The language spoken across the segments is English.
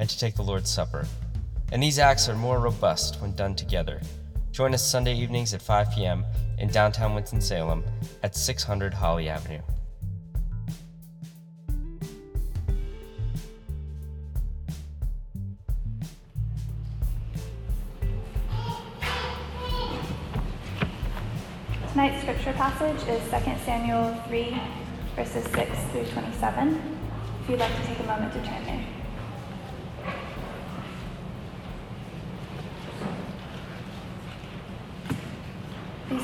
and to take the Lord's Supper. And these acts are more robust when done together. Join us Sunday evenings at 5 p.m. in downtown Winston-Salem at 600 Holly Avenue. Tonight's scripture passage is 2 Samuel 3, verses 6 through 27. If you'd like to take a moment to turn there.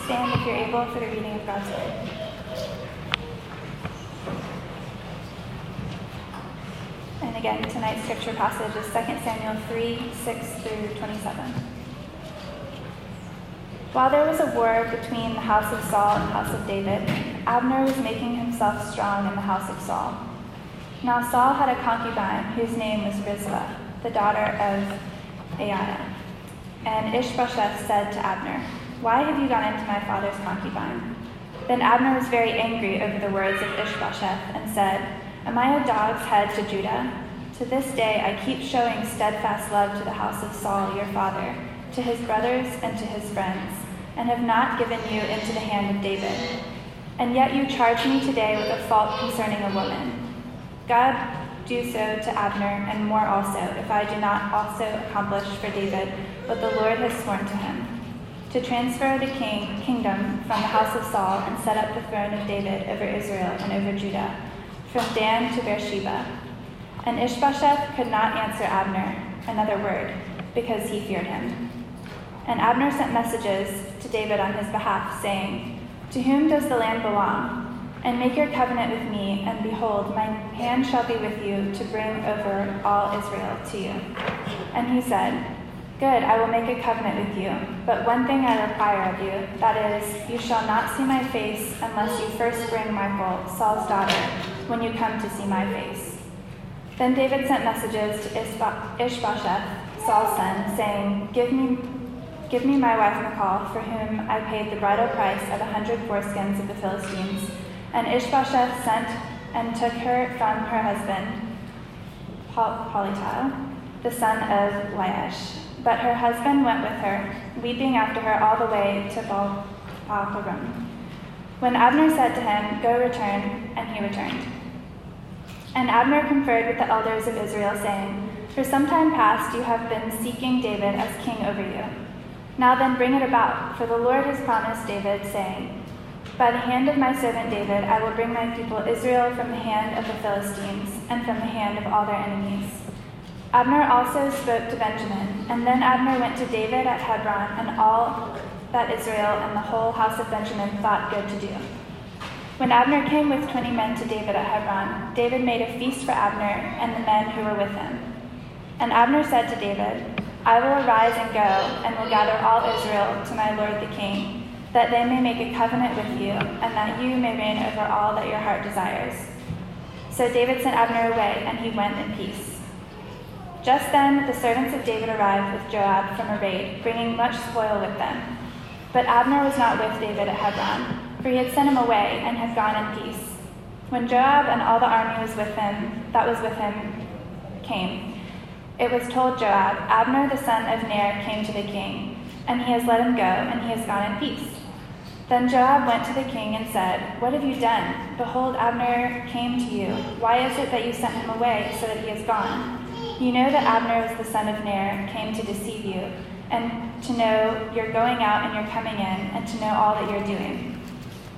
Stand if you're able for the reading of God's Word. And again, tonight's scripture passage is 2 Samuel 3 6 through 27. While there was a war between the house of Saul and the house of David, Abner was making himself strong in the house of Saul. Now Saul had a concubine whose name was Rizpah, the daughter of Aiah. And Ishbosheth said to Abner, why have you gone into my father's concubine? Then Abner was very angry over the words of Ishbosheth and said, Am I a dog's head to Judah? To this day I keep showing steadfast love to the house of Saul your father, to his brothers and to his friends, and have not given you into the hand of David. And yet you charge me today with a fault concerning a woman. God do so to Abner, and more also, if I do not also accomplish for David what the Lord has sworn to him to transfer the king, kingdom from the house of Saul and set up the throne of David over Israel and over Judah, from Dan to Beersheba. And Ishbosheth could not answer Abner another word, because he feared him. And Abner sent messages to David on his behalf, saying, To whom does the land belong? And make your covenant with me, and behold, my hand shall be with you to bring over all Israel to you. And he said, Good, I will make a covenant with you. But one thing I require of you, that is, you shall not see my face unless you first bring Michal, Saul's daughter, when you come to see my face. Then David sent messages to Ishbosheth, Saul's son, saying, Give me, give me my wife Michal, for whom I paid the bridal price of a hundred foreskins of the Philistines. And Ishbosheth sent and took her from her husband, Paltiel, the son of Laish. But her husband went with her, weeping after her all the way to Baal-perazim. When Abner said to him, Go return, and he returned. And Abner conferred with the elders of Israel, saying, For some time past you have been seeking David as king over you. Now then bring it about, for the Lord has promised David, saying, By the hand of my servant David I will bring my people Israel from the hand of the Philistines, and from the hand of all their enemies. Abner also spoke to Benjamin, and then Abner went to David at Hebron, and all that Israel and the whole house of Benjamin thought good to do. When Abner came with twenty men to David at Hebron, David made a feast for Abner and the men who were with him. And Abner said to David, I will arise and go, and will gather all Israel to my lord the king, that they may make a covenant with you, and that you may reign over all that your heart desires. So David sent Abner away, and he went in peace. Just then the servants of David arrived with Joab from a raid, bringing much spoil with them. But Abner was not with David at Hebron, for he had sent him away and had gone in peace. When Joab and all the army was with him, that was with him, came, it was told Joab, Abner the son of Ner came to the king, and he has let him go, and he has gone in peace. Then Joab went to the king and said, What have you done? Behold, Abner came to you. Why is it that you sent him away so that he has gone? You know that Abner was the son of Ner, came to deceive you, and to know you're going out and you're coming in, and to know all that you're doing.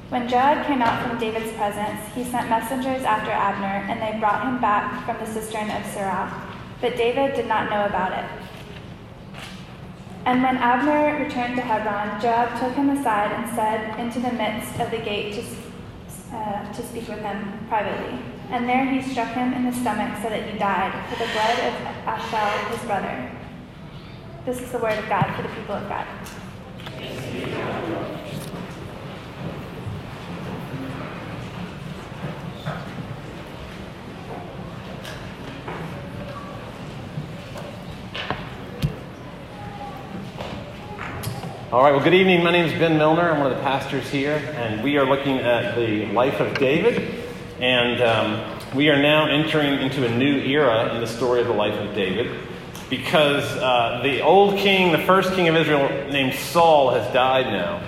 When Joab came out from David's presence, he sent messengers after Abner, and they brought him back from the cistern of Sirah. But David did not know about it. And when Abner returned to Hebron, Joab took him aside and said into the midst of the gate to, uh, to speak with him privately. And there he struck him in the stomach so that he died for the blood of Asahel, his brother. This is the word of God for the people of God. All right, well, good evening. My name is Ben Milner. I'm one of the pastors here, and we are looking at the life of David. And um, we are now entering into a new era in the story of the life of David because uh, the old king, the first king of Israel named Saul, has died now.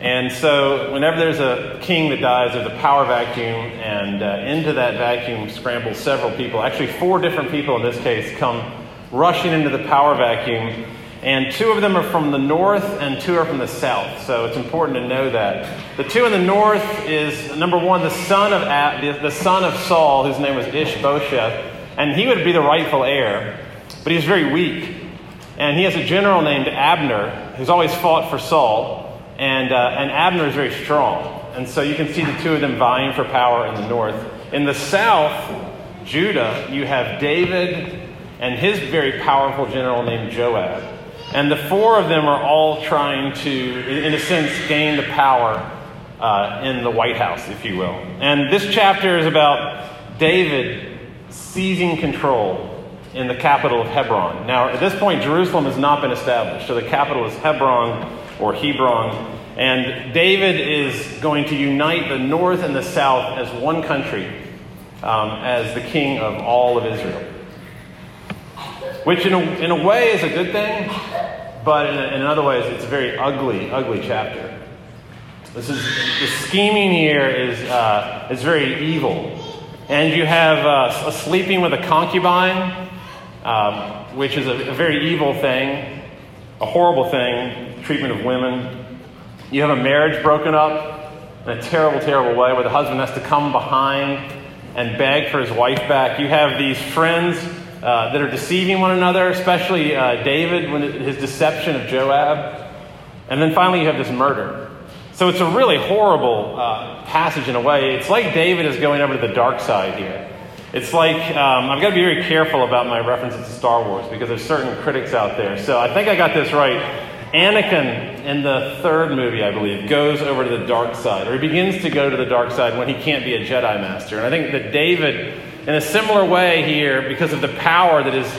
And so, whenever there's a king that dies, there's a power vacuum, and uh, into that vacuum scramble several people. Actually, four different people in this case come rushing into the power vacuum and two of them are from the north and two are from the south. So it's important to know that. The two in the north is number one, the son of the, son of Saul, whose name was Ishbosheth, and he would be the rightful heir, but he's very weak. And he has a general named Abner, who's always fought for Saul, and, uh, and Abner is very strong. And so you can see the two of them vying for power in the north. In the south, Judah, you have David and his very powerful general named Joab. And the four of them are all trying to, in a sense, gain the power uh, in the White House, if you will. And this chapter is about David seizing control in the capital of Hebron. Now, at this point, Jerusalem has not been established, so the capital is Hebron or Hebron. And David is going to unite the north and the south as one country um, as the king of all of Israel which in a, in a way is a good thing, but in, in other ways it's a very ugly, ugly chapter. This is the scheming here is uh, is very evil, and you have uh, a sleeping with a concubine, um, which is a, a very evil thing, a horrible thing, treatment of women. You have a marriage broken up in a terrible, terrible way, where the husband has to come behind and beg for his wife back. You have these friends uh, that are deceiving one another, especially uh, David, when it, his deception of Joab. And then finally, you have this murder. So it's a really horrible uh, passage in a way. It's like David is going over to the dark side here. It's like, um, I've got to be very careful about my references to Star Wars because there's certain critics out there. So I think I got this right. Anakin in the third movie, I believe, goes over to the dark side, or he begins to go to the dark side when he can't be a Jedi Master. And I think that David in a similar way here, because of the power that is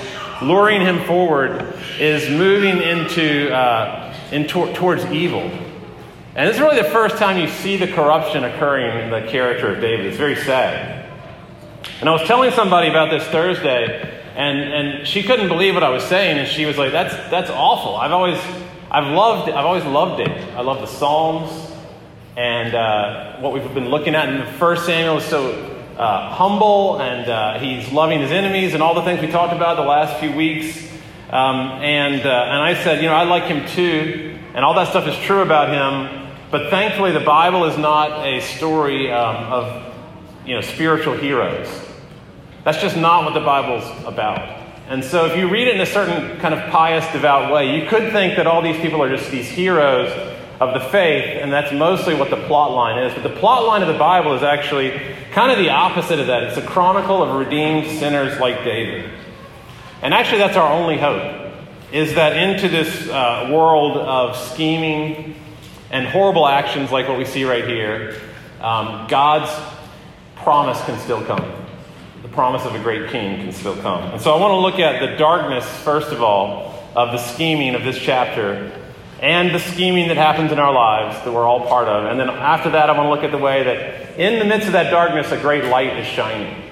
luring him forward, is moving into uh, in to- towards evil. And this is really the first time you see the corruption occurring in the character of David. It's very sad. And I was telling somebody about this Thursday, and, and she couldn't believe what I was saying, and she was like, "That's that's awful. I've always I've loved I've always loved it. I love the Psalms, and uh, what we've been looking at in First Samuel is so uh, humble and uh, he's loving his enemies and all the things we talked about the last few weeks. Um, and, uh, and I said, you know, I like him too, and all that stuff is true about him. But thankfully, the Bible is not a story um, of you know, spiritual heroes. That's just not what the Bible's about. And so, if you read it in a certain kind of pious, devout way, you could think that all these people are just these heroes of the faith, and that's mostly what the plot line is. But the plot line of the Bible is actually kind of the opposite of that. It's a chronicle of redeemed sinners like David. And actually, that's our only hope, is that into this uh, world of scheming and horrible actions like what we see right here, um, God's promise can still come. The promise of a great king can still come. And so I want to look at the darkness, first of all, of the scheming of this chapter and the scheming that happens in our lives that we're all part of. And then after that, I want to look at the way that in the midst of that darkness, a great light is shining.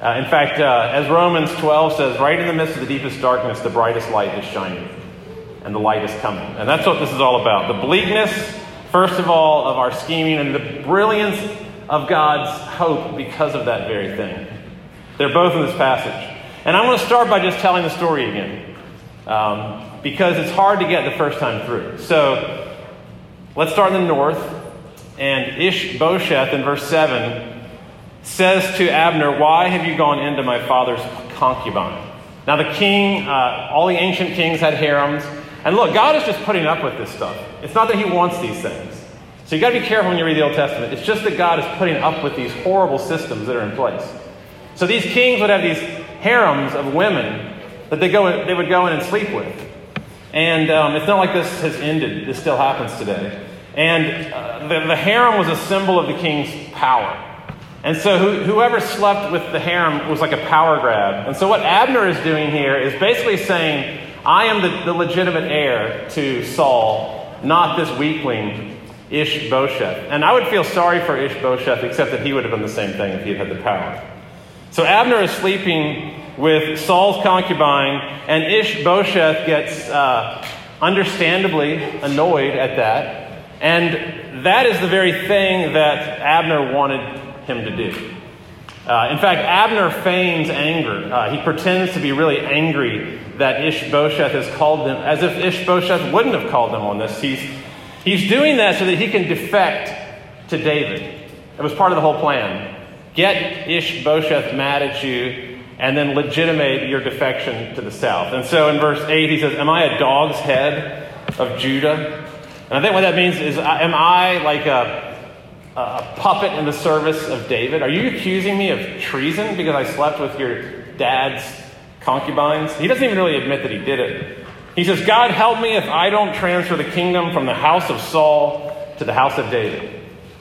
Uh, in fact, uh, as Romans 12 says, right in the midst of the deepest darkness, the brightest light is shining. And the light is coming. And that's what this is all about. The bleakness, first of all, of our scheming, and the brilliance of God's hope because of that very thing. They're both in this passage. And I want to start by just telling the story again. Um, because it's hard to get the first time through. So let's start in the north. And Ishbosheth in verse 7 says to Abner, Why have you gone into my father's concubine? Now, the king, uh, all the ancient kings had harems. And look, God is just putting up with this stuff. It's not that he wants these things. So you got to be careful when you read the Old Testament. It's just that God is putting up with these horrible systems that are in place. So these kings would have these harems of women that they, go, they would go in and sleep with. And um, it's not like this has ended, this still happens today. And uh, the, the harem was a symbol of the king's power. And so who, whoever slept with the harem was like a power grab. And so what Abner is doing here is basically saying, I am the, the legitimate heir to Saul, not this weakling, Ishbosheth. And I would feel sorry for Ishbosheth, except that he would have done the same thing if he had had the power. So Abner is sleeping with Saul's concubine, and Ishbosheth gets uh, understandably annoyed at that. And that is the very thing that Abner wanted him to do. Uh, in fact, Abner feigns anger. Uh, he pretends to be really angry that Ishbosheth has called them, as if Ishbosheth wouldn't have called them on this. He's, he's doing that so that he can defect to David. It was part of the whole plan. Get Ishbosheth mad at you and then legitimate your defection to the south. And so in verse 8, he says, Am I a dog's head of Judah? And I think what that means is, uh, Am I like a, a puppet in the service of David? Are you accusing me of treason because I slept with your dad's concubines? He doesn't even really admit that he did it. He says, God help me if I don't transfer the kingdom from the house of Saul to the house of David.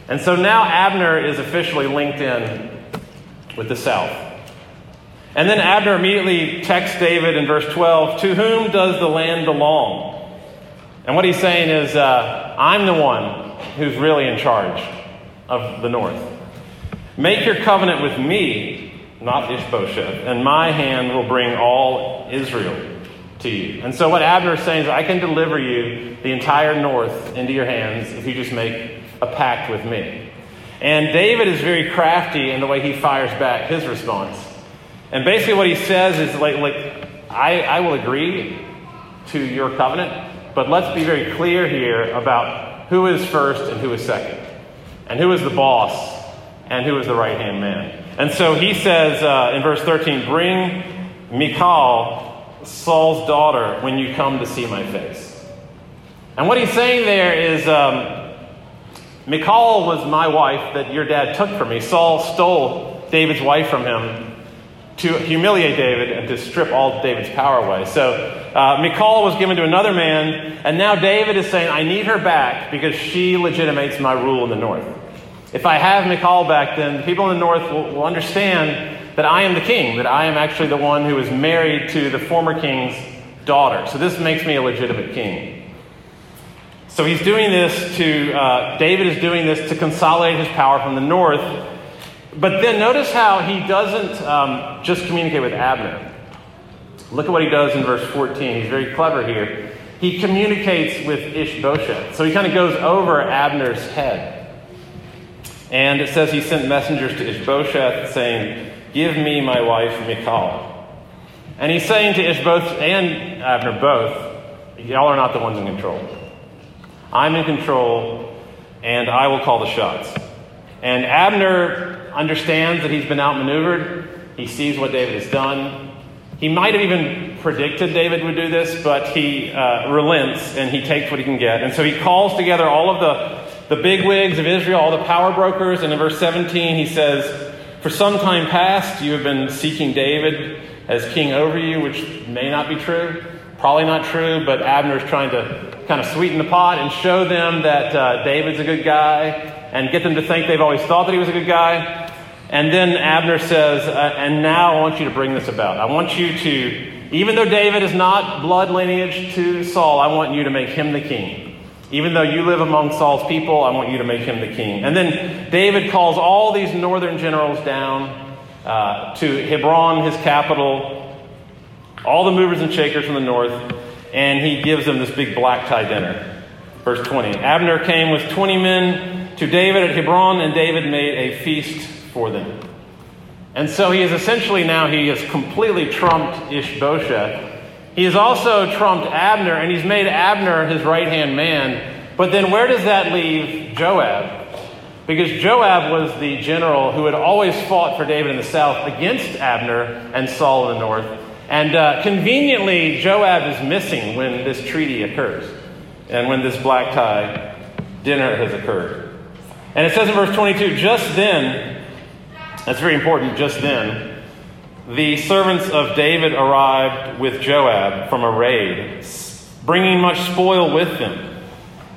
And so now Abner is officially linked in with the south. And then Abner immediately texts David in verse 12, To whom does the land belong? And what he's saying is, uh, I'm the one who's really in charge of the north. Make your covenant with me, not Ishbosheth, and my hand will bring all Israel to you. And so what Abner is saying is, I can deliver you the entire north into your hands if you just make a pact with me. And David is very crafty in the way he fires back his response. And basically, what he says is like, like I, I will agree to your covenant, but let's be very clear here about who is first and who is second, and who is the boss and who is the right hand man. And so he says uh, in verse 13, Bring Michal, Saul's daughter, when you come to see my face. And what he's saying there is um, Michal was my wife that your dad took from me. Saul stole David's wife from him to humiliate David and to strip all David's power away. So uh, Michal was given to another man, and now David is saying, I need her back because she legitimates my rule in the north. If I have Michal back, then the people in the north will, will understand that I am the king, that I am actually the one who is married to the former king's daughter. So this makes me a legitimate king. So he's doing this to, uh, David is doing this to consolidate his power from the north but then notice how he doesn't um, just communicate with Abner. Look at what he does in verse 14. He's very clever here. He communicates with Ishbosheth. So he kind of goes over Abner's head. And it says he sent messengers to Ishbosheth saying, Give me my wife Michal. And he's saying to Ishbosheth and Abner both, Y'all are not the ones in control. I'm in control, and I will call the shots. And Abner understands that he's been outmaneuvered. He sees what David has done. He might have even predicted David would do this, but he uh, relents and he takes what he can get. And so he calls together all of the, the big wigs of Israel, all the power brokers. And in verse 17, he says, For some time past, you have been seeking David as king over you, which may not be true. Probably not true, but Abner is trying to kind of sweeten the pot and show them that uh, David's a good guy and get them to think they've always thought that he was a good guy. And then Abner says, uh, And now I want you to bring this about. I want you to, even though David is not blood lineage to Saul, I want you to make him the king. Even though you live among Saul's people, I want you to make him the king. And then David calls all these northern generals down uh, to Hebron, his capital, all the movers and shakers from the north, and he gives them this big black tie dinner. Verse 20 Abner came with 20 men to David at Hebron, and David made a feast for them. And so he is essentially now, he has completely trumped Ishbosheth. He has also trumped Abner, and he's made Abner his right hand man. But then where does that leave Joab? Because Joab was the general who had always fought for David in the south against Abner and Saul in the north. And uh, conveniently, Joab is missing when this treaty occurs and when this black tie dinner has occurred. And it says in verse 22 just then, that's very important just then. the servants of David arrived with Joab from a raid, bringing much spoil with them.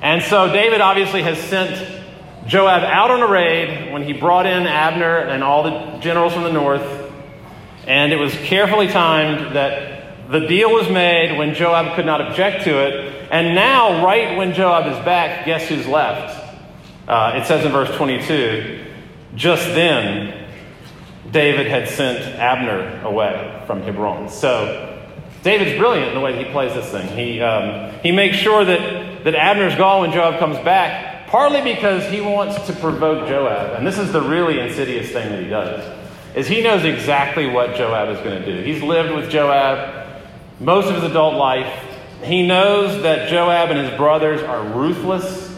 And so David obviously has sent Joab out on a raid when he brought in Abner and all the generals from the north. And it was carefully timed that the deal was made when Joab could not object to it. And now, right when Joab is back, guess who's left? Uh, it says in verse 22 just then, David had sent Abner away from Hebron. So, David's brilliant in the way he plays this thing. He, um, he makes sure that, that Abner's gone when Joab comes back, Partly because he wants to provoke Joab. And this is the really insidious thing that he does. Is he knows exactly what Joab is going to do. He's lived with Joab most of his adult life. He knows that Joab and his brothers are ruthless.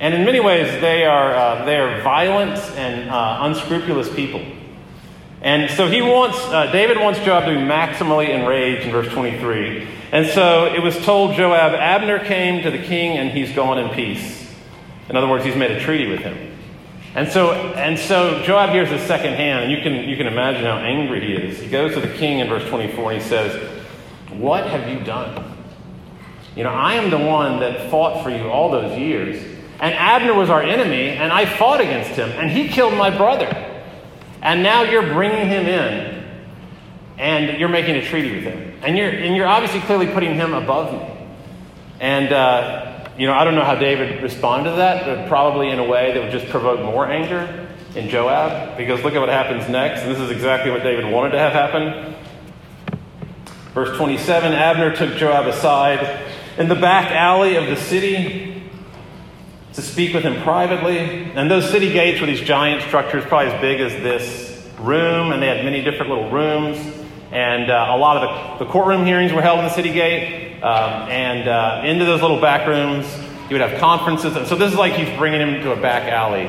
And in many ways, they are, uh, they are violent and uh, unscrupulous people. And so he wants, uh, David wants Joab to be maximally enraged in verse 23. And so it was told Joab, Abner came to the king and he's gone in peace. In other words, he's made a treaty with him. And so, and so Joab hears this secondhand, and you can, you can imagine how angry he is. He goes to the king in verse 24 and he says, What have you done? You know, I am the one that fought for you all those years. And Abner was our enemy, and I fought against him, and he killed my brother. And now you're bringing him in, and you're making a treaty with him. And you're, and you're obviously clearly putting him above me. And, uh, you know, I don't know how David responded to that, but probably in a way that would just provoke more anger in Joab, because look at what happens next. And this is exactly what David wanted to have happen. Verse 27 Abner took Joab aside in the back alley of the city to speak with him privately. And those city gates were these giant structures, probably as big as this room, and they had many different little rooms. And uh, a lot of the, the courtroom hearings were held in the city gate. Um, and uh, into those little back rooms, he would have conferences. And so this is like he's bringing him to a back alley.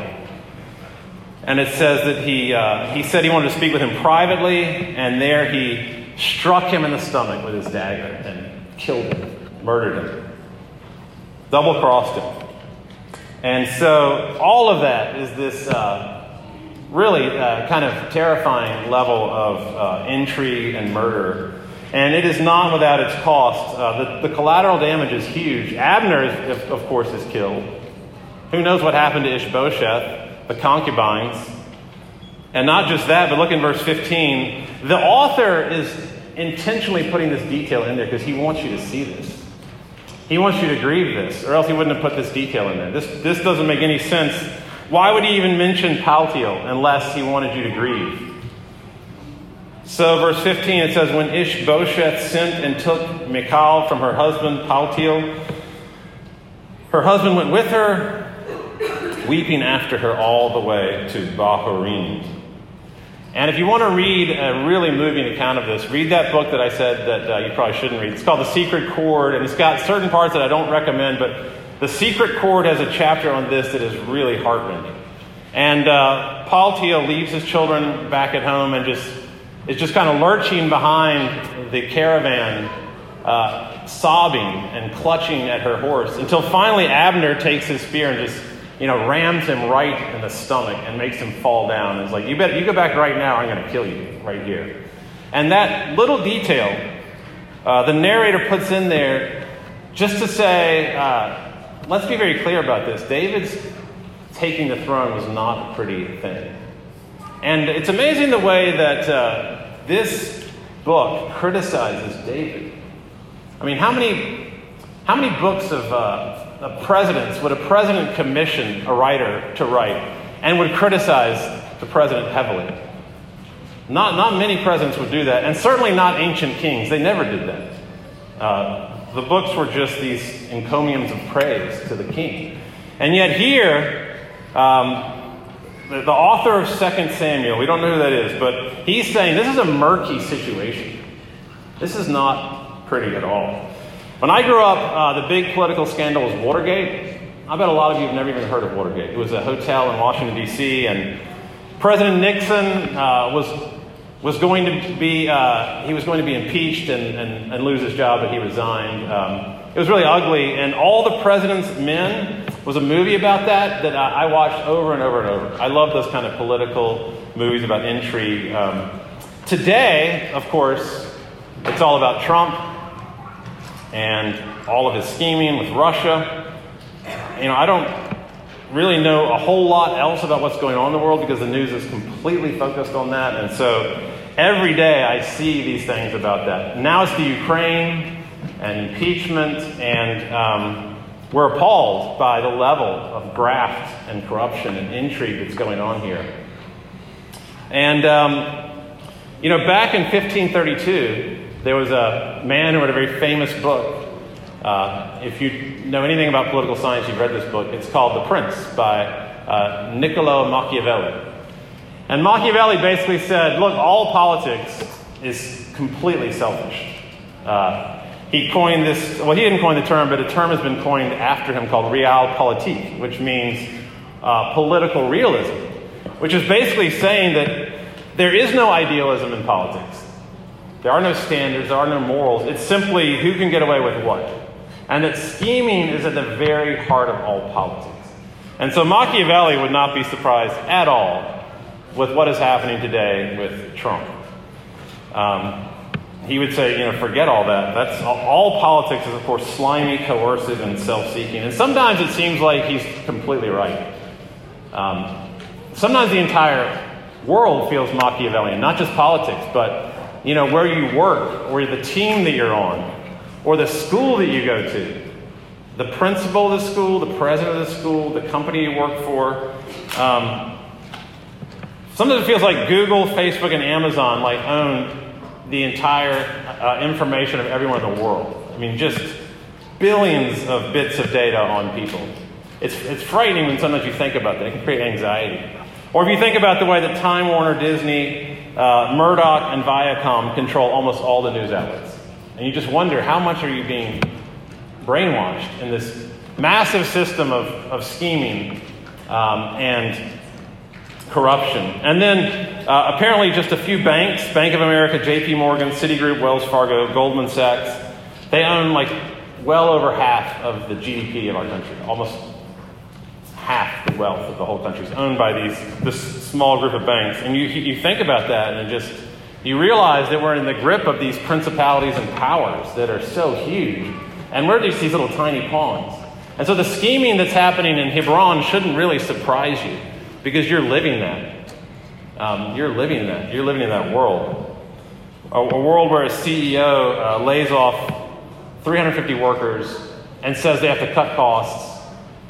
And it says that he, uh, he said he wanted to speak with him privately, and there he struck him in the stomach with his dagger and killed him, murdered him, double crossed him. And so all of that is this uh, really uh, kind of terrifying level of uh, intrigue and murder and it is not without its cost. Uh, the, the, collateral damage is huge. Abner, is, of course, is killed. Who knows what happened to Ishbosheth, the concubines? And not just that, but look in verse 15. The author is intentionally putting this detail in there because he wants you to see this. He wants you to grieve this, or else he wouldn't have put this detail in there. This, this doesn't make any sense. Why would he even mention Paltiel unless he wanted you to grieve? So, verse 15, it says, When Ishbosheth sent and took Michal from her husband, Paltiel, her husband went with her, weeping after her all the way to Bahurim. And if you want to read a really moving account of this, read that book that I said that uh, you probably shouldn't read. It's called The Secret Chord, and it's got certain parts that I don't recommend, but The Secret Chord has a chapter on this that is really heartrending. And uh, Paltiel leaves his children back at home and just is just kind of lurching behind the caravan, uh, sobbing and clutching at her horse until finally Abner takes his spear and just, you know, rams him right in the stomach and makes him fall down. It's like, you bet, you go back right now, I'm going to kill you right here. And that little detail, uh, the narrator puts in there just to say, uh, let's be very clear about this. David's taking the throne was not a pretty thing. And it's amazing the way that uh, this book criticizes David. I mean, how many, how many books of, uh, presidents would a president commission a writer to write and would criticize the president heavily? Not, not many presidents would do that, and certainly not ancient kings. They never did that. Uh, the books were just these encomiums of praise to the king. And yet, here, um, the, the author of 2 Samuel, we don't know who that is, but he's saying this is a murky situation. This is not pretty at all. When I grew up, uh, the big political scandal was Watergate. I bet a lot of you have never even heard of Watergate. It was a hotel in Washington, D.C., and President Nixon uh, was, was going to be, uh, he was going to be impeached and, and, and, lose his job, but he resigned. Um, it was really ugly, and all the president's men was a movie about that that I, watched over and over and over. I love those kind of political movies about intrigue. Um, today, of course, it's all about Trump and all of his scheming with Russia. You know, I don't really know a whole lot else about what's going on in the world because the news is completely focused on that. And so every day I see these things about that. Now it's the Ukraine and impeachment, and um, we're appalled by the level of graft and corruption and intrigue that's going on here. And, um, you know, back in 1532, there was a man who wrote a very famous book uh, if you know anything about political science, you've read this book. It's called The Prince by uh, Niccolo Machiavelli. And Machiavelli basically said, look, all politics is completely selfish. Uh, he coined this, well, he didn't coin the term, but a term has been coined after him called realpolitik, which means uh, political realism, which is basically saying that there is no idealism in politics. There are no standards, there are no morals. It's simply who can get away with what and that scheming is at the very heart of all politics. And so Machiavelli would not be surprised at all with what is happening today with Trump. Um, he would say, you know, forget all that. That's all, all politics is, of course, slimy, coercive, and self-seeking. And sometimes it seems like he's completely right. Um, sometimes the entire world feels Machiavellian, not just politics, but you know where you work or the team that you're on or the school that you go to, the principal of the school, the president of the school, the company you work for. Um, sometimes it feels like Google, Facebook, and Amazon like own the entire uh, information of everyone in the world. I mean, just billions of bits of data on people. It's, it's frightening when sometimes you think about that. It can create anxiety. Or if you think about the way that Time Warner, Disney, uh, Murdoch, and Viacom control almost all the news outlets. And you just wonder how much are you being brainwashed in this massive system of, of scheming um, and corruption. And then uh, apparently just a few banks Bank of America, JP Morgan, Citigroup, Wells Fargo, Goldman Sachs they own like well over half of the GDP of our country. Almost half the wealth of the whole country is owned by these this small group of banks. And you, you think about that and just you realize that we're in the grip of these principalities and powers that are so huge, and we're just these little tiny pawns. And so the scheming that's happening in Hebron shouldn't really surprise you because you're living that. Um, you're living that. You're living in that world. A, a world where a CEO uh, lays off 350 workers and says they have to cut costs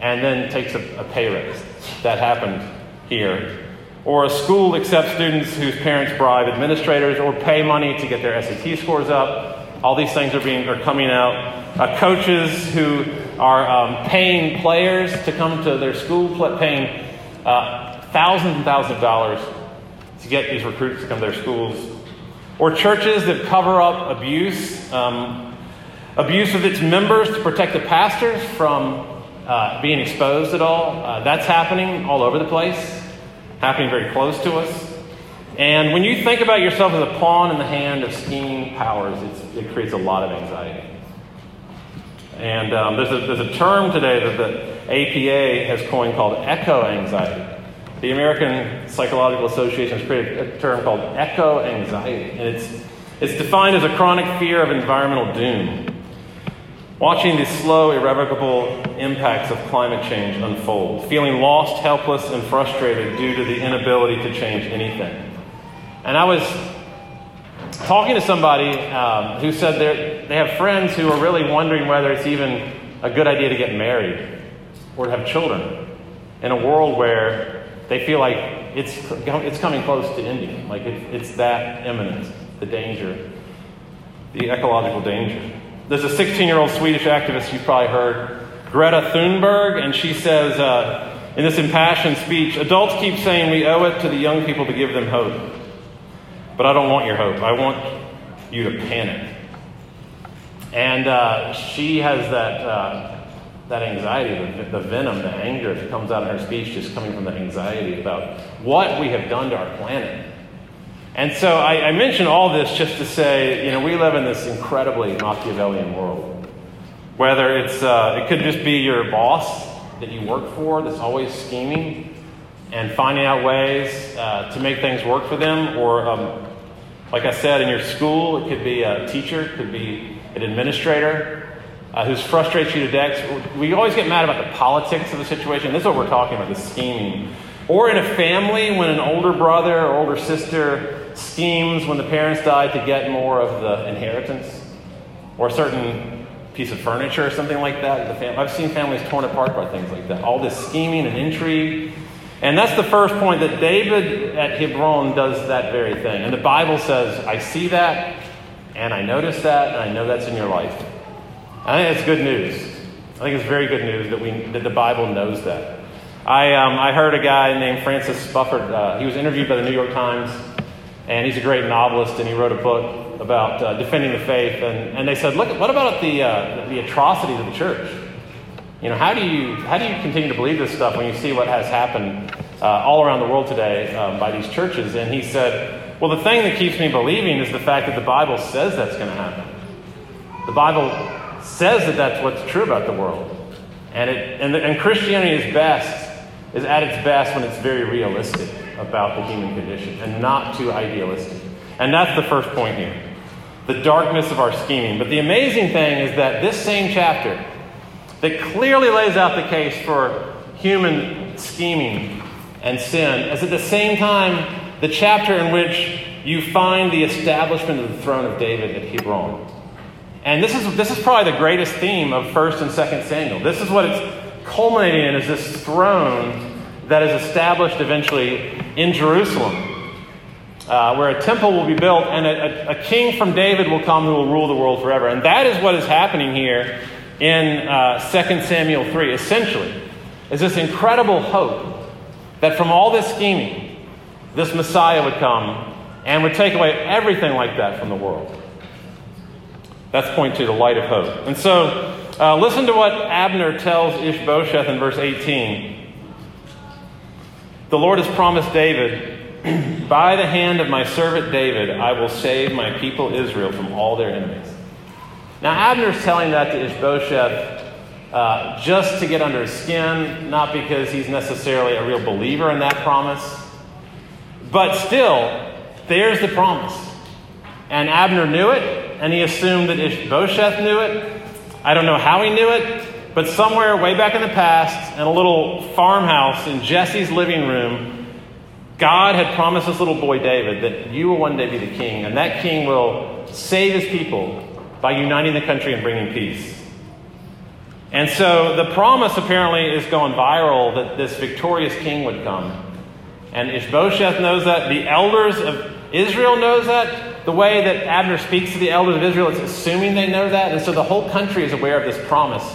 and then takes a, a pay raise. That happened here or a school accepts students whose parents bribe administrators or pay money to get their SAT scores up. All these things are being are coming out. Uh, coaches who are um, paying players to come to their school, paying uh, thousands and thousands of dollars to get these recruits to come to their schools. Or churches that cover up abuse, um, abuse of its members to protect the pastors from uh, being exposed at all. Uh, that's happening all over the place happening very close to us. And when you think about yourself as a pawn in the hand of scheming powers, it creates a lot of anxiety. And um, there's, a, there's a term today that the APA has coined called eco anxiety. The American Psychological Association has created a term called eco anxiety, and it's, it's defined as a chronic fear of environmental doom. Watching the slow, irrevocable impacts of climate change unfold, feeling lost, helpless, and frustrated due to the inability to change anything. And I was talking to somebody um, who said they have friends who are really wondering whether it's even a good idea to get married or to have children in a world where they feel like it's, it's coming close to ending, like it, it's that imminent, the danger, the ecological danger. There's a 16 year old Swedish activist you've probably heard, Greta Thunberg, and she says uh, in this impassioned speech adults keep saying we owe it to the young people to give them hope. But I don't want your hope. I want you to panic. And uh, she has that, uh, that anxiety, the, the venom, the anger that comes out in her speech, just coming from the anxiety about what we have done to our planet and so I, I mention all this just to say, you know, we live in this incredibly Machiavellian world. Whether it's, uh, it could just be your boss that you work for that's always scheming and finding out ways uh, to make things work for them, or um, Like I said, in your school, it could be a teacher, it could be an administrator uh, who's frustrates you to death. We always get mad about the politics of the situation. This is what we're talking about the scheming. Or in a family, when an older brother or older sister schemes when the parents die to get more of the inheritance, or a certain piece of furniture or something like that. I've seen families torn apart by things like that. All this scheming and intrigue. And that's the first point that David at Hebron does that very thing. And the Bible says, I see that, and I notice that, and I know that's in your life. I think it's good news. I think it's very good news that, we, that the Bible knows that. I, um, I heard a guy named Francis Spufford. Uh, he was interviewed by the New York Times, and he's a great novelist, and he wrote a book about uh, defending the faith. And, and they said, look, what about the, uh, the atrocities of the church? You know, how do you, how do you continue to believe this stuff when you see what has happened uh, all around the world today um, by these churches? And he said, well, the thing that keeps me believing is the fact that the Bible says that's going to happen. The Bible says that that's what's true about the world. And, it, and, and Christianity is best, is at its best when it's very realistic about the human condition and not too idealistic. And that's the first point here the darkness of our scheming. But the amazing thing is that this same chapter, that clearly lays out the case for human scheming and sin, is at the same time the chapter in which you find the establishment of the throne of David at Hebron. And this is, this is probably the greatest theme of 1st and 2nd Samuel. This is what it's culminating in is this throne that is established eventually in Jerusalem, uh, where a temple will be built and a, a, a, king from David will come who will rule the world forever. And that is what is happening here in uh, 2 Samuel 3, essentially, is this incredible hope that from all this scheming, this Messiah would come and would take away everything like that from the world. That's point to the light of hope. And so, uh, listen to what Abner tells Ishbosheth in verse 18. The Lord has promised David, By the hand of my servant David, I will save my people Israel from all their enemies. Now, Abner's telling that to Ishbosheth uh, just to get under his skin, not because he's necessarily a real believer in that promise. But still, there's the promise. And Abner knew it, and he assumed that Ishbosheth knew it. I don't know how he knew it, but somewhere way back in the past, in a little farmhouse in Jesse's living room, God had promised this little boy David that you will one day be the king, and that king will save his people by uniting the country and bringing peace. And so the promise apparently is going viral that this victorious king would come. And Ishbosheth knows that. The elders of Israel knows that. The way that Abner speaks to the elders of Israel, it's assuming they know that. And so the whole country is aware of this promise,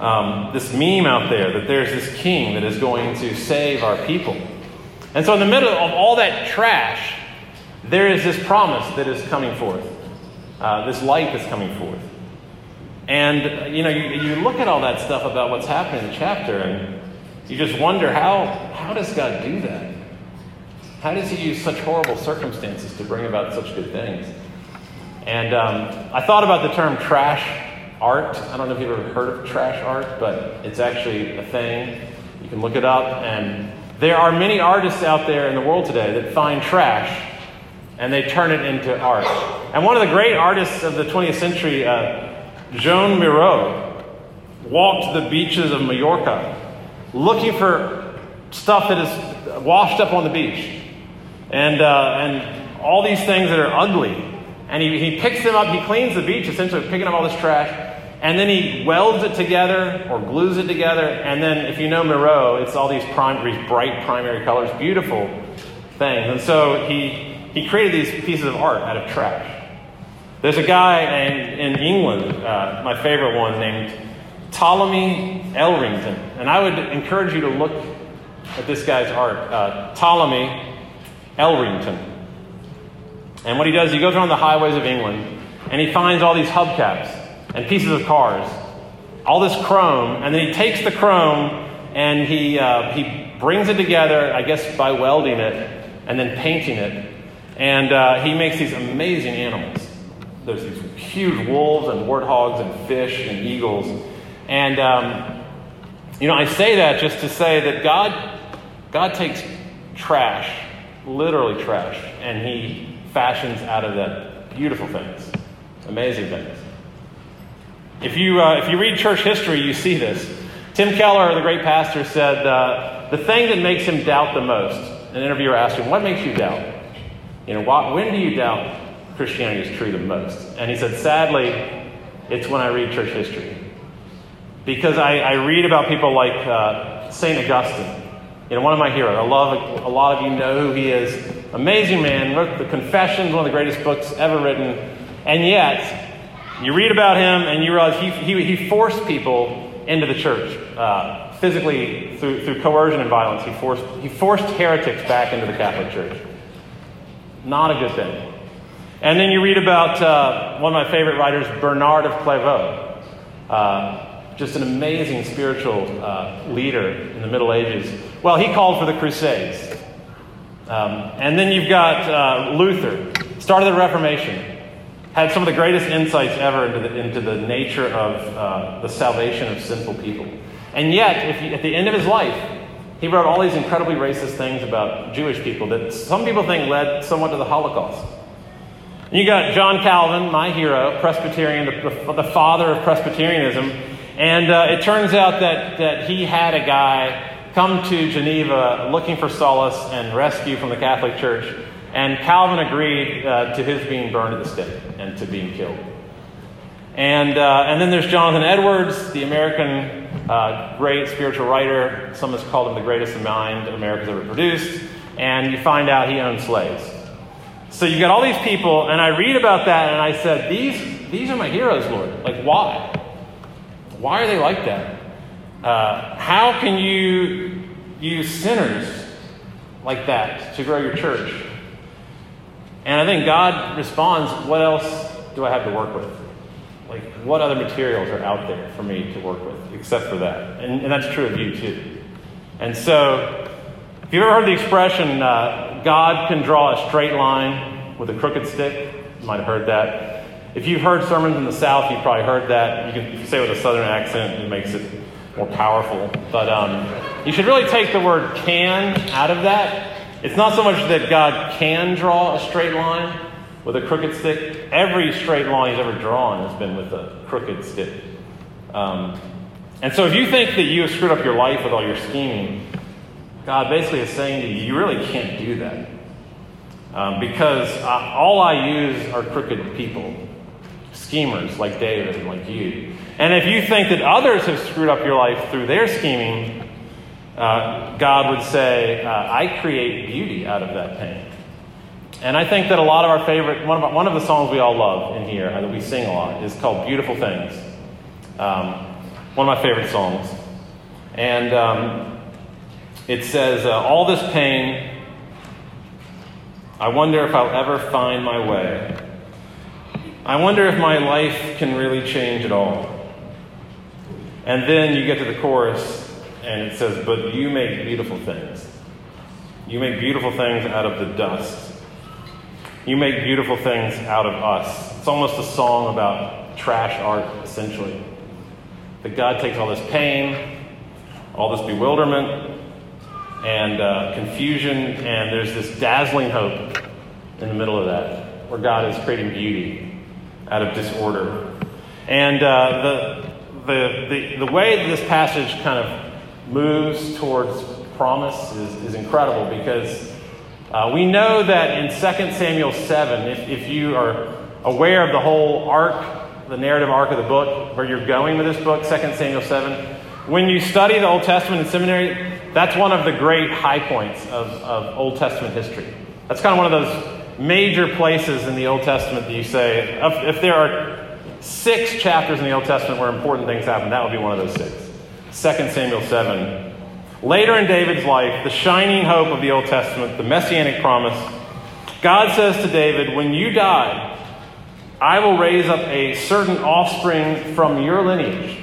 um, this meme out there that there's this king that is going to save our people. And so in the middle of all that trash, there is this promise that is coming forth, uh, this light that's coming forth. And, you know, you, you look at all that stuff about what's happening in the chapter, and you just wonder how, how does God do that? How does he use such horrible circumstances to bring about such good things? And um, I thought about the term trash art. I don't know if you've ever heard of trash art, but it's actually a thing. You can look it up. And there are many artists out there in the world today that find trash and they turn it into art. And one of the great artists of the 20th century, uh, Joan Miro, walked the beaches of Mallorca looking for stuff that is washed up on the beach and, uh, and all these things that are ugly. And he, he picks them up, he cleans the beach, essentially picking up all this trash, and then he welds it together or glues it together. And then, if you know Miro, it's all these, bright primary colors, beautiful things. And so he, he created these pieces of art out of trash. There's a guy in, in England, uh, my favorite one, named Ptolemy Elrington. And I would encourage you to look at this guy's art. Uh, Ptolemy Elrington. And what he does, he goes around the highways of England and he finds all these hubcaps and pieces of cars, all this chrome, and then he takes the chrome and he, uh, he brings it together, I guess by welding it and then painting it. And uh, he makes these amazing animals. There's these huge wolves and warthogs and fish and eagles. And, um, you know, I say that just to say that God, God takes trash literally trash, and he fashions out of that beautiful things, amazing things. If you, uh, if you read church history, you see this. Tim Keller, the great pastor, said uh, the thing that makes him doubt the most, an interviewer asked him, What makes you doubt? You know, when do you doubt Christianity is true the most? And he said, Sadly, it's when I read church history. Because I, I read about people like uh, St. Augustine, you know, one of my heroes. I love a lot of you know who he is. Amazing man, wrote the Confessions, one of the greatest books ever written. And yet, you read about him and you realize he, he, he forced people into the church. Uh, physically, through, through coercion and violence, he forced, he forced heretics back into the Catholic Church. Not a good thing. And then you read about uh, one of my favorite writers, Bernard of Clairvaux. Uh, just an amazing spiritual uh, leader in the Middle Ages. Well, he called for the Crusades. Um, and then you've got uh, Luther, started the Reformation, had some of the greatest insights ever into the, into the nature of uh, the salvation of sinful people. And yet, he, at the end of his life, he wrote all these incredibly racist things about Jewish people that some people think led somewhat to the Holocaust. You got John Calvin, my hero, Presbyterian, the, the father of Presbyterianism, and uh, it turns out that, that he had a guy come to Geneva looking for solace and rescue from the Catholic Church, and Calvin agreed uh, to his being burned at the stake and to being killed. And, uh, and then there's Jonathan Edwards, the American uh, great spiritual writer. Some has called him the greatest mind America's ever produced. And you find out he owned slaves. So you got all these people, and I read about that, and I said, these, these are my heroes, Lord. Like, why? Why are they like that? Uh, how can you use sinners like that to grow your church? And I think God responds, What else do I have to work with? Like, what other materials are out there for me to work with except for that? And, and that's true of you, too. And so, if you've ever heard the expression, uh, God can draw a straight line with a crooked stick, you might have heard that. If you've heard sermons in the South, you've probably heard that. You can say it with a Southern accent, it makes it more powerful. But um, you should really take the word can out of that. It's not so much that God can draw a straight line with a crooked stick. Every straight line he's ever drawn has been with a crooked stick. Um, and so if you think that you have screwed up your life with all your scheming, God basically is saying to you, you really can't do that. Um, because uh, all I use are crooked people schemers like David and like you. And if you think that others have screwed up your life through their scheming, uh, God would say, uh, I create beauty out of that pain. And I think that a lot of our favorite, one of, one of the songs we all love in here uh, that we sing a lot is called Beautiful Things. Um, one of my favorite songs. And um, it says, uh, All this pain, I wonder if I'll ever find my way. I wonder if my life can really change at all. And then you get to the chorus, and it says, But you make beautiful things. You make beautiful things out of the dust. You make beautiful things out of us. It's almost a song about trash art, essentially. That God takes all this pain, all this bewilderment, and uh, confusion, and there's this dazzling hope in the middle of that, where God is creating beauty out of disorder. And uh, the, the, the, the way this passage kind of moves towards promise is, is incredible because uh, we know that in 2 Samuel 7, if, if you are aware of the whole arc, the narrative arc of the book, where you're going with this book, 2 Samuel 7, when you study the Old Testament in seminary, that's one of the great high points of, of Old Testament history. That's kind of one of those major places in the Old Testament that you say, if, if there are six chapters in the Old Testament where important things happen, that would be one of those six. 2 Samuel 7. Later in David's life, the shining hope of the Old Testament, the messianic promise, God says to David, When you die, I will raise up a certain offspring from your lineage,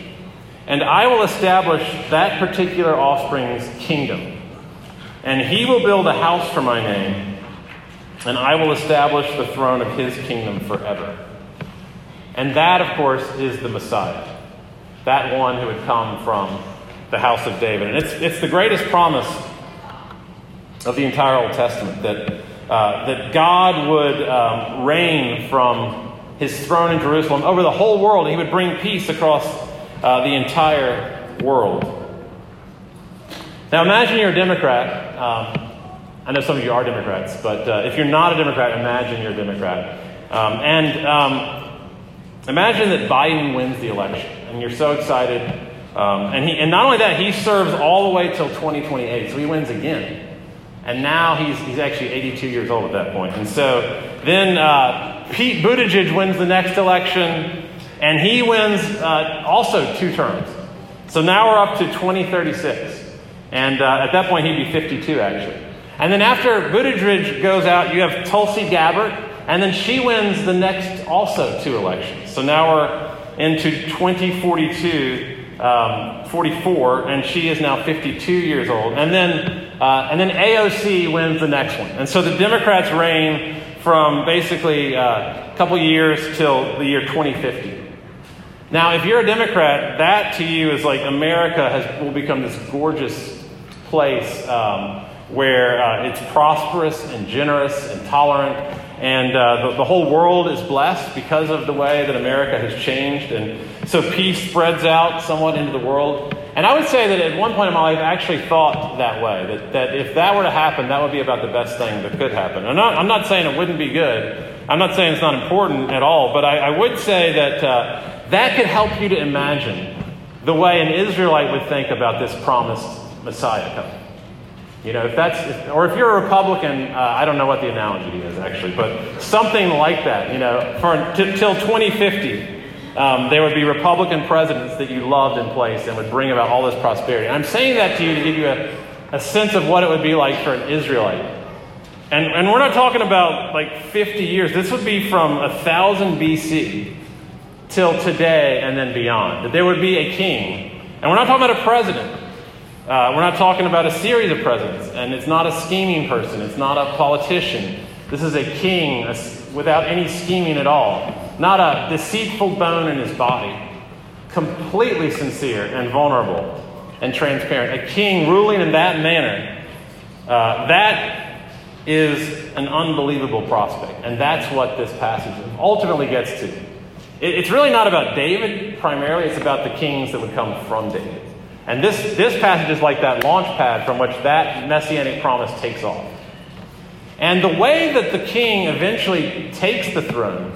and I will establish that particular offspring's kingdom. And he will build a house for my name and I will establish the throne of his kingdom forever. And that, of course, is the Messiah, that one who would come from the house of David. And it's, it's the greatest promise of the entire Old Testament that uh, that God would um, reign from his throne in Jerusalem over the whole world. He would bring peace across uh, the entire world. Now, imagine you're a Democrat. Um, I know some of you are Democrats, but uh, if you're not a Democrat, imagine you're a Democrat. Um, and um, imagine that Biden wins the election, and you're so excited. Um, and, he, and not only that, he serves all the way till 2028, so he wins again. And now he's, he's actually 82 years old at that point. And so then uh, Pete Buttigieg wins the next election, and he wins uh, also two terms. So now we're up to 2036. And uh, at that point, he'd be 52, actually. And then after Buttigieg goes out, you have Tulsi Gabbard, and then she wins the next also two elections. So now we're into 2042 um, 44, and she is now 52 years old. And then, uh, and then AOC wins the next one. And so the Democrats reign from basically uh, a couple years till the year 2050. Now, if you're a Democrat, that to you is like America has, will become this gorgeous place um, where uh, it's prosperous and generous and tolerant and uh, the, the, whole world is blessed because of the way that America has changed. And so peace spreads out somewhat into the world. And I would say that at one point in my life, I actually thought that way that, that if that were to happen, that would be about the best thing that could happen. I'm not, I'm not saying it wouldn't be good. I'm not saying it's not important at all. But I, I would say that uh, that could help you to imagine the way an Israelite would think about this promised Messiah coming. You know, if that's, or if you're a Republican, uh, I don't know what the analogy is actually, but something like that. You know, for t- till 2050, um, there would be Republican presidents that you loved in place and would bring about all this prosperity. I'm saying that to you to give you a, a sense of what it would be like for an Israelite. And, and we're not talking about like 50 years. This would be from 1000 BC till today and then beyond. That there would be a king. And we're not talking about a president. Uh, we're not talking about a series of presidents, and it's not a scheming person, it's not a politician. This is a king a, without any scheming at all, not a deceitful bone in his body, completely sincere and vulnerable and transparent. A king ruling in that manner. Uh, that is an unbelievable prospect, and that's what this passage ultimately gets to. It, it's really not about David primarily, it's about the kings that would come from David. And this, this passage is like that launch pad from which that messianic promise takes off. And the way that the king eventually takes the throne,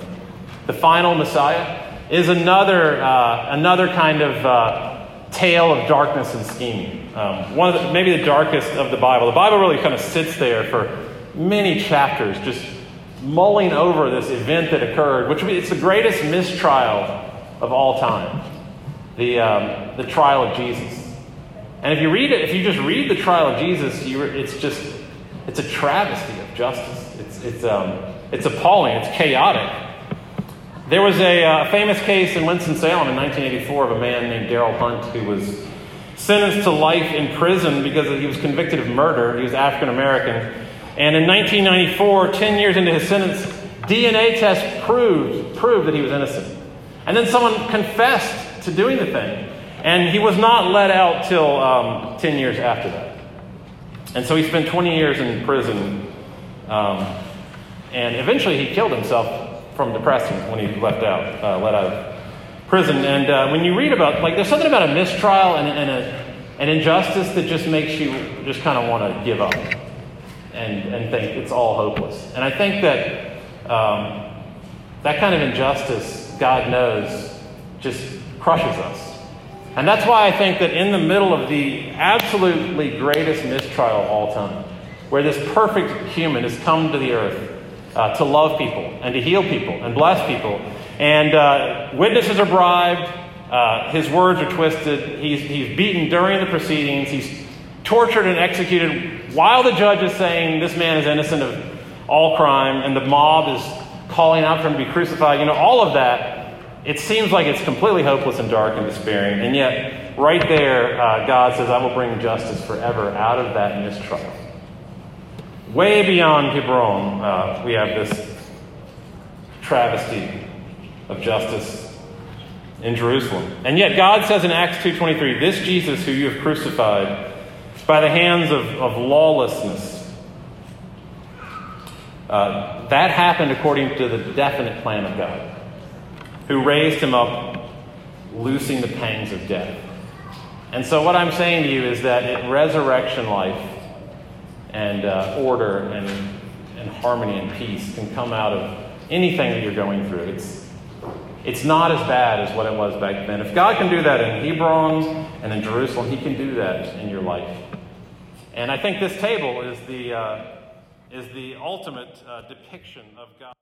the final Messiah, is another, uh, another kind of uh, tale of darkness and scheming. Um, one of the, maybe the darkest of the Bible. The Bible really kind of sits there for many chapters, just mulling over this event that occurred, which it's the greatest mistrial of all time the, um, the trial of Jesus. And if you read it, if you just read the trial of Jesus, you, it's just, it's a travesty of justice. It's, it's, um, it's appalling. It's chaotic. There was a uh, famous case in Winston-Salem in 1984 of a man named Darryl Hunt who was sentenced to life in prison because he was convicted of murder. He was African American. And in 1994, 10 years into his sentence, DNA tests proved, proved that he was innocent. And then someone confessed to doing the thing. And he was not let out till um, 10 years after that. And so he spent 20 years in prison. Um, and eventually he killed himself from depression when he left out, uh, let out of prison. And uh, when you read about, like, there's something about a mistrial and, and a, an injustice that just makes you just kind of want to give up and, and think it's all hopeless. And I think that um, that kind of injustice, God knows, just crushes us. And that's why I think that in the middle of the absolutely greatest mistrial of all time, where this perfect human has come to the earth uh, to love people and to heal people and bless people, and uh, witnesses are bribed, uh, his words are twisted, he's, he's beaten during the proceedings, he's tortured and executed while the judge is saying this man is innocent of all crime, and the mob is calling out for him to be crucified. You know, all of that it seems like it's completely hopeless and dark and despairing, and yet, right there, uh, God says, I will bring justice forever out of that mistrial. Way beyond Hebron, uh, we have this travesty of justice in Jerusalem. And yet, God says in Acts 2.23, this Jesus who you have crucified by the hands of, of lawlessness Uh, that happened according to the definite plan of God, who raised him up, loosing the pangs of death. And so, what I'm saying to you is that in resurrection life and uh, order and, and harmony and peace can come out of anything that you're going through. It's, it's not as bad as what it was back then. If God can do that in Hebron and in Jerusalem, He can do that in your life. And I think this table is the, uh, is the ultimate uh, depiction of God.